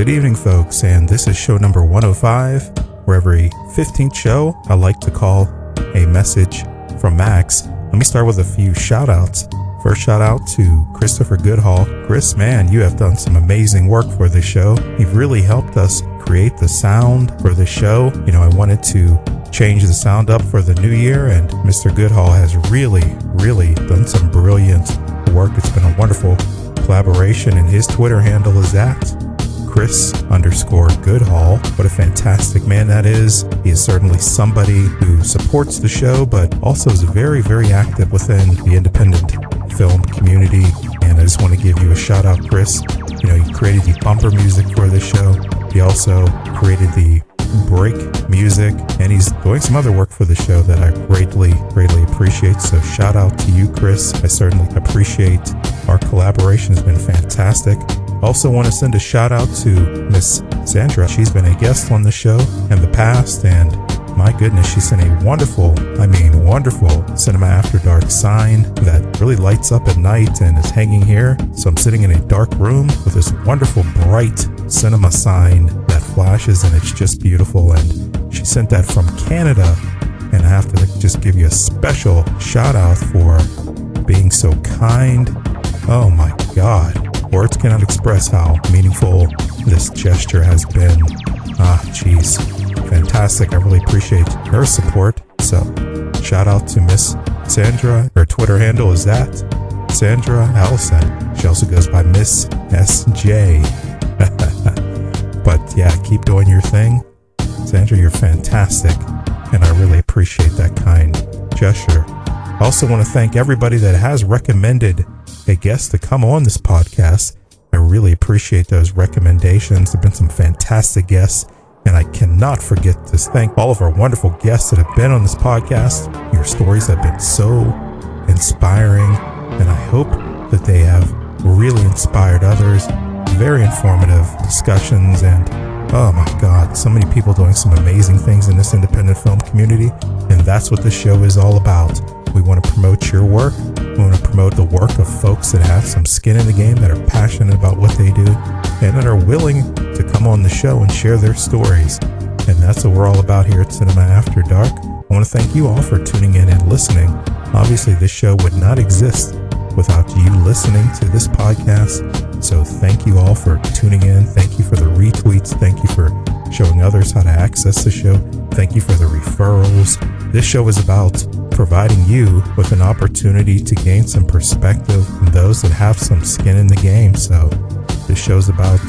Good evening, folks, and this is show number 105, where every 15th show I like to call a message from Max. Let me start with a few shout outs. First shout out to Christopher Goodhall. Chris, man, you have done some amazing work for this show. You've really helped us create the sound for the show. You know, I wanted to change the sound up for the new year, and Mr. Goodhall has really, really done some brilliant work. It's been a wonderful collaboration, and his Twitter handle is at Chris underscore Goodhall. What a fantastic man that is. He is certainly somebody who supports the show, but also is very, very active within the independent film community. And I just want to give you a shout out, Chris. You know, you created the bumper music for this show. He also created the break music, and he's doing some other work for the show that I greatly, greatly appreciate. So shout out to you, Chris. I certainly appreciate our collaboration has been fantastic. Also, want to send a shout out to Miss Sandra. She's been a guest on the show in the past, and my goodness, she sent a wonderful, I mean, wonderful Cinema After Dark sign that really lights up at night and is hanging here. So I'm sitting in a dark room with this wonderful, bright cinema sign that flashes, and it's just beautiful. And she sent that from Canada. And I have to just give you a special shout out for being so kind. Oh my God. Words cannot express how meaningful this gesture has been. Ah, jeez. Fantastic. I really appreciate her support. So, shout out to Miss Sandra. Her Twitter handle is that Sandra Allison. She also goes by Miss SJ. but yeah, keep doing your thing. Sandra, you're fantastic. And I really appreciate that kind gesture. I also want to thank everybody that has recommended a guest to come on this podcast. I really appreciate those recommendations. There have been some fantastic guests, and I cannot forget to thank all of our wonderful guests that have been on this podcast. Your stories have been so inspiring, and I hope that they have really inspired others. Very informative discussions, and oh my God, so many people doing some amazing things in this independent film community, and that's what this show is all about. We want to promote your work. We want to promote the work of folks that have some skin in the game, that are passionate about what they do, and that are willing to come on the show and share their stories. And that's what we're all about here at Cinema After Dark. I want to thank you all for tuning in and listening. Obviously, this show would not exist without you listening to this podcast. So, thank you all for tuning in. Thank you for the retweets. Thank you for showing others how to access the show. Thank you for the referrals. This show is about providing you with an opportunity to gain some perspective from those that have some skin in the game. So, this show's about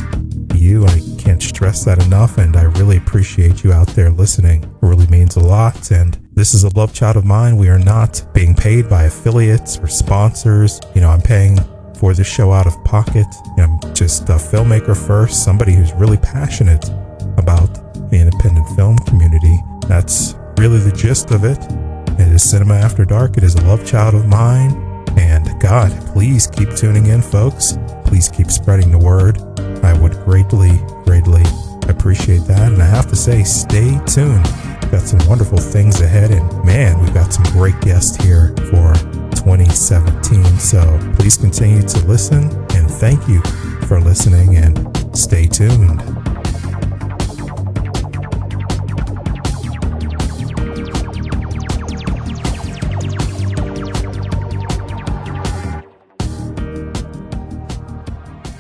you. I can't stress that enough, and I really appreciate you out there listening. It really means a lot. And this is a love child of mine. We are not being paid by affiliates or sponsors. You know, I'm paying for this show out of pocket. I'm just a filmmaker first, somebody who's really passionate about the independent film community. That's really the gist of it. It is Cinema After Dark. It is a love child of mine. And God, please keep tuning in, folks. Please keep spreading the word. I would greatly, greatly appreciate that. And I have to say, stay tuned. We've got some wonderful things ahead. And man, we've got some great guests here for 2017. So please continue to listen. And thank you for listening and stay tuned.